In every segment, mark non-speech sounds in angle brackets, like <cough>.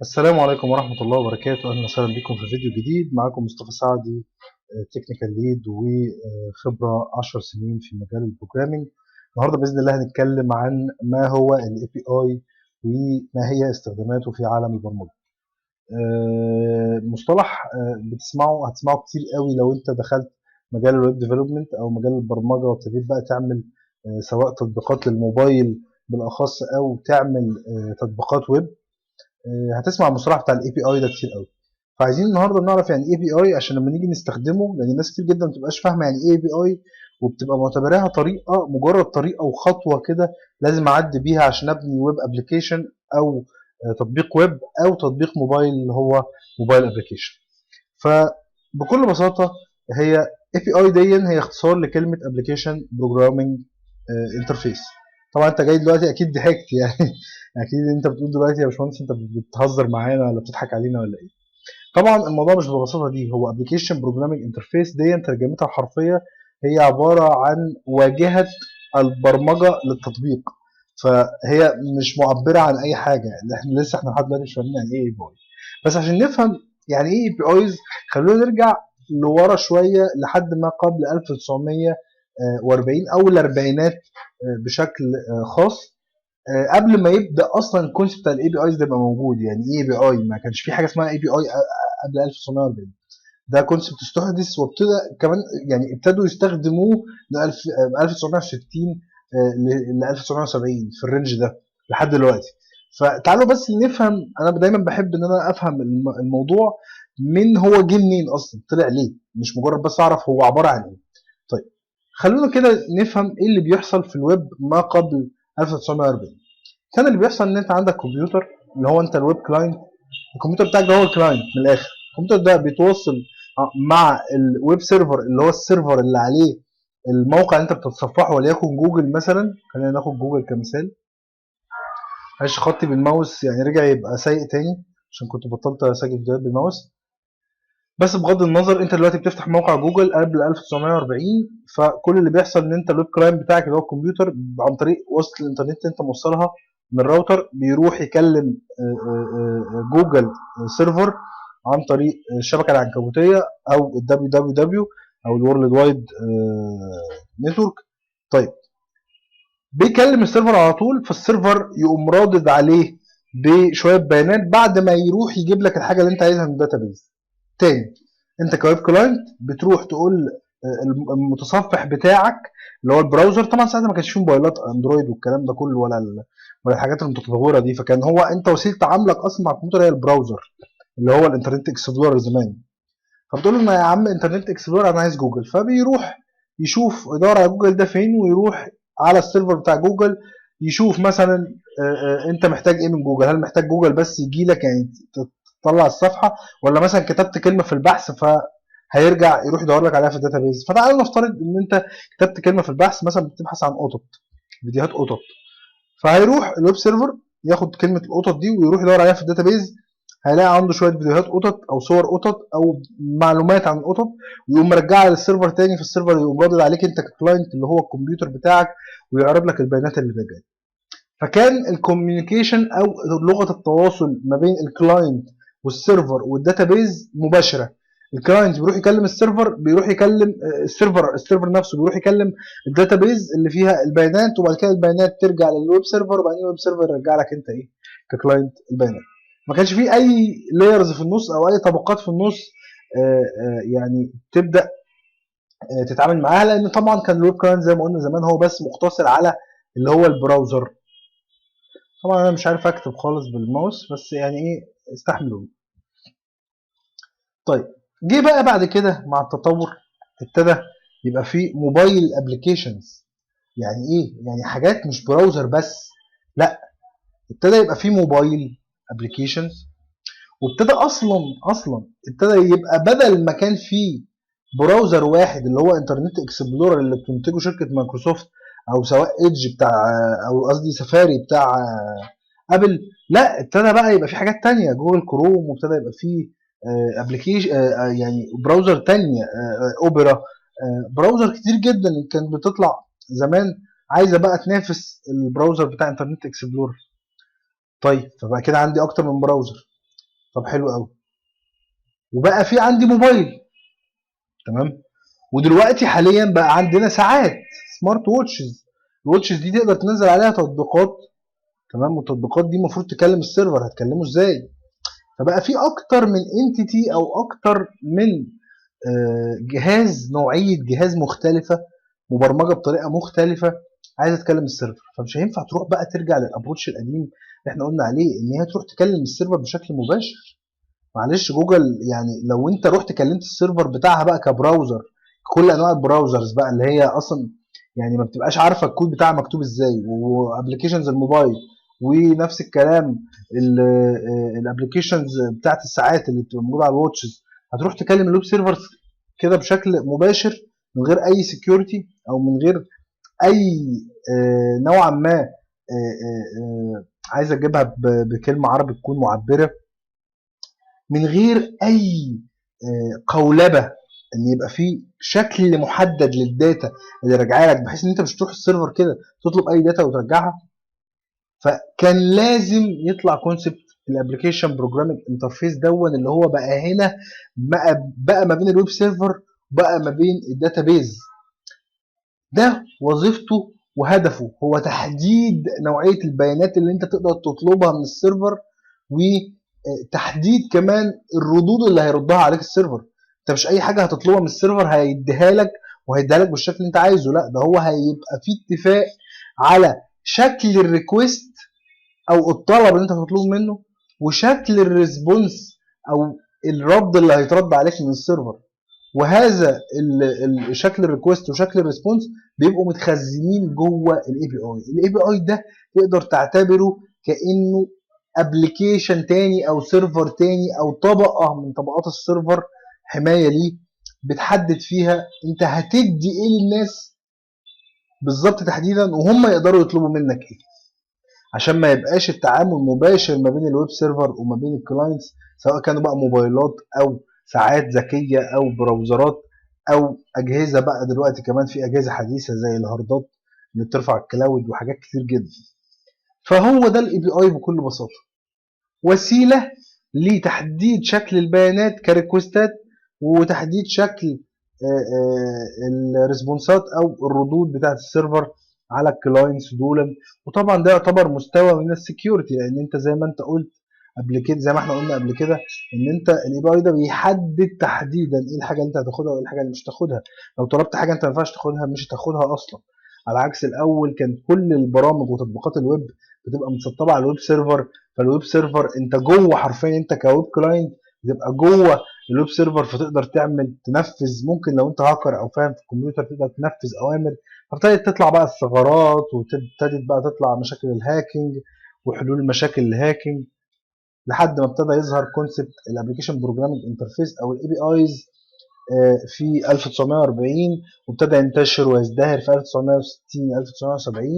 السلام عليكم ورحمة الله وبركاته. أهلا وسهلا بكم في فيديو جديد. معاكم مصطفى سعدي technical lead وخبرة 10 سنين في مجال ال programming النهارده بإذن الله هنتكلم عن ما هو ال API وما هي استخداماته في عالم البرمجة. آه، مصطلح آه، بتسمعه هتسمعه كتير قوي لو أنت دخلت مجال ال web development أو مجال البرمجة وابتديت بقى تعمل آه، سواء تطبيقات للموبايل بالأخص أو تعمل تطبيقات ويب هتسمع المصطلح بتاع ال API ده كتير قوي. فعايزين النهارده نعرف يعني إيه API عشان لما نيجي نستخدمه لأن الناس كتير جدا ما بتبقاش فاهمة يعني إيه API وبتبقى معتبراها طريقة مجرد طريقة وخطوة كده لازم أعدي بيها عشان أبني web application أو تطبيق ويب أو تطبيق موبايل اللي هو mobile application فبكل بساطة هي API دي هي اختصار لكلمة application programming interface طبعا أنت جاي دلوقتي أكيد ضحكت يعني. <laughs> أكيد أنت بتقول دلوقتي يا باشمهندس أنت بتهزر معانا ولا بتضحك علينا ولا إيه. طبعا الموضوع مش بالبساطه دي هو application programming interface دي ترجمتها الحرفيه هي عبارة عن واجهة البرمجة للتطبيق. فهي مش معبرة عن أي حاجة. إحنا لسه إحنا لحد دلوقتي مش فاهمين يعني إيه API بس عشان نفهم يعني إيه APIs خلونا نرجع لورا شوية لحد ما قبل 1940 أو الأربعينات بشكل خاص. قبل ما يبدأ أصلا ال concept بتاع ال APIs ده يبقى موجود. يعني إيه API ما كانش في حاجة اسمها API قبل 1940 ده concept استحدث وابتدى كمان يعني ابتدوا يستخدموه من 1960 ل 1970 في ال range ده لحد دلوقتي. فتعالوا بس نفهم أنا دايما بحب إن أنا أفهم الموضوع من هو جه منين أصلا طلع ليه؟ مش مجرد بس أعرف هو عبارة عن إيه. خلونا كده نفهم إيه اللي بيحصل في الويب ما قبل 1940 كان اللي بيحصل إن أنت عندك كمبيوتر اللي هو أنت ال web client الكمبيوتر بتاعك ده هو ال client من الآخر. الكمبيوتر ده بيتواصل مع ال web server اللي هو ال server اللي عليه الموقع اللي أنت بتتصفحه وليكن جوجل مثلا. خلينا ناخد جوجل كمثال. معلش خطي بالماوس يعني رجع يبقى سيء تاني عشان كنت بطلت أسجل فيديوهات بالماوس. بس بغض النظر انت دلوقتي بتفتح موقع جوجل قبل 1940 فكل اللي بيحصل ان انت ال web client بتاعك اللي هو الكمبيوتر عن طريق وسط الانترنت انت موصلها من الراوتر بيروح يكلم جوجل server عن طريق الشبكة العنكبوتية أو ال www أو ال world wide network طيب بيكلم ال server على طول فال server يقوم رادد عليه بشوية بيانات بعد ما يروح يجيب لك الحاجة اللي انت عايزها من ال database. تاني. انت ك web client بتروح تقول المتصفح بتاعك اللي هو ال browser طبعا ساعتها ما كانش فيه موبايلات أندرويد والكلام ده كله ولا ولا الحاجات المتطورة دي. فكان هو انت وسيلة تعاملك أصلا مع الكمبيوتر هي ال browser اللي هو ال Internet Explorer زمان. فبتقول له يا عم Internet Explorer أنا عايز جوجل. فبيروح يشوف يدور على جوجل ده فين ويروح على ال server بتاع جوجل يشوف مثلا أنت محتاج إيه من جوجل؟ هل محتاج جوجل بس يجي لك يعني تطلع الصفحة ولا مثلا كتبت كلمة في البحث فهيرجع يروح يدور لك عليها في ال database. فتعالى نفترض إن أنت كتبت كلمة في البحث مثلا بتبحث عن قطط فيديوهات قطط فهيروح ال web server ياخد كلمة القطط دي ويروح يدور عليها في ال database هيلاقي عنده شوية فيديوهات قطط أو صور قطط أو معلومات عن القطط ويقوم مرجعها لل server تاني فال server يقوم رادد عليك أنت ك client اللي هو الكمبيوتر بتاعك ويعرض لك البيانات اللي جاية فكان ال communication أو لغة التواصل ما بين ال client وال server وال database مباشرة. ال client بيروح يكلم ال server بيروح يكلم ال server ال server نفسه بيروح يكلم ال database اللي فيها البيانات وبعد كده البيانات ترجع لل web server وبعدين ال web server يرجع لك انت إيه ك client البيانات. ما كانش فيه أي layers في النص أو أي طبقات في النص يعني تبدأ تتعامل معاها لأن طبعا كان ال web client زي ما قلنا زمان هو بس مقتصر على اللي هو ال browser. طبعا أنا مش عارف أكتب خالص بالماوس بس يعني إيه استحملوا طيب جه بقى بعد كده مع التطور ابتدى يبقى فيه mobile applications يعني إيه؟ يعني حاجات مش browser بس لأ ابتدى يبقى فيه موبايل applications وابتدى أصلا أصلا ابتدى يبقى بدل ما كان فيه browser واحد اللي هو انترنت اكسبلورر اللي بتنتجه شركة مايكروسوفت أو سواء إيدج بتاع أو قصدي سفاري بتاع أبل. لا ابتدى بقى يبقى في حاجات تانية. جوجل كروم وابتدى يبقى في application يعني browser تانية اوبرا browser كتير جدا كانت بتطلع زمان. عايزة بقى تنافس ال browser بتاع انترنت اكسبلورر طيب فبقى كده عندي أكتر من browser طب حلو قوي وبقى في عندي موبايل تمام؟ ودلوقتي حاليا بقى عندنا ساعات. smart watches ال watches دي تقدر تنزل عليها تطبيقات. تمام؟ والتطبيقات دي المفروض تكلم ال server هتكلمه إزاي؟ فبقى في أكتر من entity أو أكتر من آه، جهاز نوعية جهاز مختلفة مبرمجة بطريقة مختلفة عايزة تكلم ال server. فمش هينفع تروح بقى ترجع لل approach القديم اللي إحنا قلنا عليه إن هي تروح تكلم ال server بشكل مباشر. معلش جوجل يعني لو أنت رحت كلمت ال server بتاعها بقى ك browser كل أنواع ال browsers بقى اللي هي أصلا يعني ما بتبقاش عارفة الكود بتاعها مكتوب إزاي و applications الموبايل ونفس الكلام ال applications بتاعت الساعات اللي بتبقى موجودة على ال watches هتروح تكلم ال web server كده بشكل مباشر من غير أي security أو من غير أي آه، نوعا ما آه، آه، عايز أجيبها بكلمة عربي تكون معبرة. من غير أي قولبة إن يبقى في شكل محدد لل data اللي راجعه لك بحيث إن أنت مش تروح ال server كده تطلب أي data وترجعها. فكان لازم يطلع concept ال application programming interface دون اللي هو بقى هنا بقى, بقى ما بين ال web server بقى ما بين ال database ده وظيفته وهدفه. هو تحديد نوعية البيانات اللي أنت تقدر تطلبها من ال server وتحديد كمان الردود اللي هيردها عليك ال server. انت مش اي حاجة هتطلبها من ال server هيديها لك وهيديها لك بالشكل اللي انت عايزه لا ده هو هيبقى في اتفاق على شكل ال request أو الطلب اللي انت هتطلبه منه وشكل ال response أو الرد اللي هيترد عليك من ال server. وهذا شكل ال request وشكل ال response بيبقوا متخزنين جوه ال API ال API ده تقدر تعتبره كأنه application تاني أو server تاني أو طبقة من طبقات ال server حماية ليه بتحدد فيها انت هتدي إيه للناس بالظبط تحديدا وهم يقدروا يطلبوا منك إيه. عشان ما يبقاش التعامل مباشر ما بين ال web server وما بين ال clients سواء كانوا بقى موبايلات أو ساعات ذكية أو براوزرات أو أجهزة بقى دلوقتي كمان في أجهزة حديثة زي ال هاردات اللي بترفع ال cloud وحاجات كتير جدا. فهو ده ال API بكل بساطة. وسيلة لتحديد شكل البيانات ك requestات وتحديد شكل آه، آه، ال responseات أو الردود بتاعة ال server على ال clients دول. وطبعا ده يعتبر مستوى من ال security لأن أنت زي ما أنت قلت قبل كده زي ما إحنا قلنا قبل كده إن أنت ال API ده بيحدد تحديدا إيه الحاجة اللي أنت هتاخدها وإيه الحاجة اللي مش هتاخدها. لو طلبت حاجة أنت ما ينفعش تاخدها مش هتاخدها أصلا. على عكس الأول كان كل البرامج وتطبيقات الويب بتبقى متسطبة على ال web server. فال web server أنت جوه حرفيا أنت ك web client بتبقى جوه ال web server فتقدر تعمل تنفذ. ممكن لو انت هاكر أو فاهم في الكمبيوتر تقدر تنفذ اوامر. فابتدت تطلع بقى الثغرات وابتدت بقى تطلع مشاكل ال hacking وحلول مشاكل ال hacking لحد ما ابتدى يظهر concept ال application programming interface أو ال APIs في 1940 وابتدى ينتشر ويزدهر في 1960 1970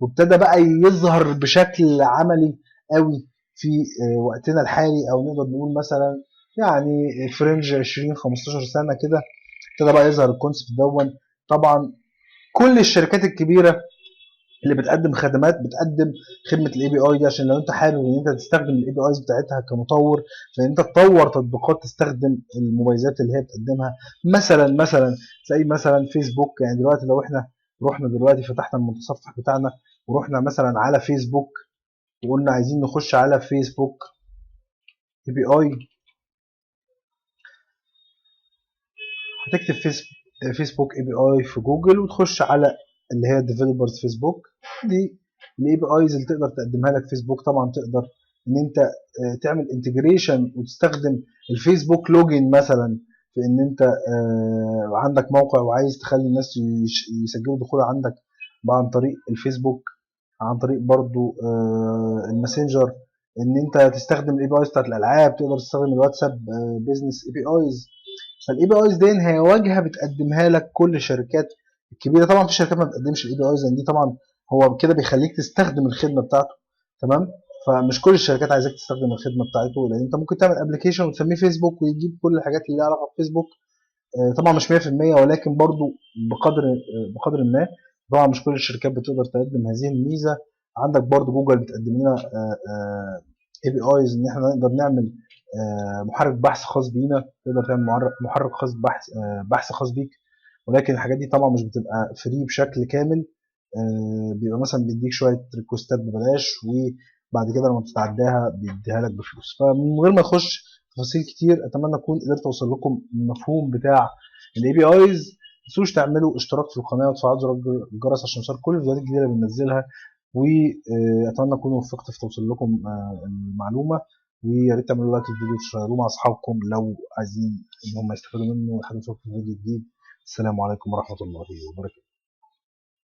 وابتدى بقى يظهر بشكل عملي قوي في آه، وقتنا الحالي أو نقدر نقول مثلا يعني ف range 20 15 سنة كده ابتدى بقى يظهر ال concept دون طبعا كل الشركات الكبيرة اللي بتقدم خدمات بتقدم خدمة ال API دي عشان لو انت حابب ان انت تستخدم ال APIs بتاعتها كمطور فان انت تطور تطبيقات تستخدم المميزات اللي هي بتقدمها. مثلا مثلا زي مثلا فيسبوك يعني دلوقتي لو إحنا رحنا دلوقتي فتحنا المتصفح بتاعنا ورحنا مثلا على فيسبوك وقلنا عايزين نخش على فيسبوك API هتكتب فيسبوك API في جوجل وتخش على اللي هي developers فيسبوك. دي ال APIs اللي تقدر تقدمها لك. فيسبوك طبعا تقدر إن أنت آه، تعمل integration وتستخدم الفيسبوك login مثلا في إن أنت آه، عندك موقع وعايز تخلي الناس يسجلوا دخول عندك عن طريق الفيسبوك عن طريق برضو آه، الماسنجر. إن أنت تستخدم ال APIs بتاعت الألعاب تقدر تستخدم الواتساب بيزنس APIs فال APIs دي هي واجهة بتقدمها لك كل الشركات الكبيرة. طبعا في شركات ما بتقدمش ال APIs دي طبعا هو كده بيخليك تستخدم الخدمة بتاعته تمام؟ فمش كل الشركات عايزاك تستخدم الخدمة بتاعته لأن أنت ممكن تعمل application وتسميه فيسبوك ويجيب كل الحاجات اللي لها علاقة بفيسبوك. آه، طبعا مش 100% ولكن برضو بقدر آه، بقدر ما طبعا مش كل الشركات بتقدر تقدم هذه الميزة. عندك برضو جوجل بتقدم لنا APIs إن إحنا نقدر نعمل محرك بحث خاص بينا تقدر تعمل محرك خاص بحث آه، بحث خاص بيك. ولكن الحاجات دي طبعا مش بتبقى free بشكل كامل. آه، بيبقى مثلا بيديك شوية request ات ببلاش وبعد كده لما بتتعداها بيديها لك بفلوس. فمن غير ما اخش تفاصيل كتير أتمنى أكون قدرت أوصل لكم المفهوم بتاع ال APIs تنسوش تعملوا اشتراك في القناة وتفعلوا زر الجرس عشان يوصلك كل الفيديوهات الجديدة اللي بننزلها. واتمنى أكون وفقت في توصيل لكم آه، المعلومة. ويا ريت تعملوا like للفيديو وتشيروه مع أصحابكم لو عايزين ان هم يستفادوا منه نشوفكم في فيديو جديد. السلام عليكم ورحمة الله وبركاته.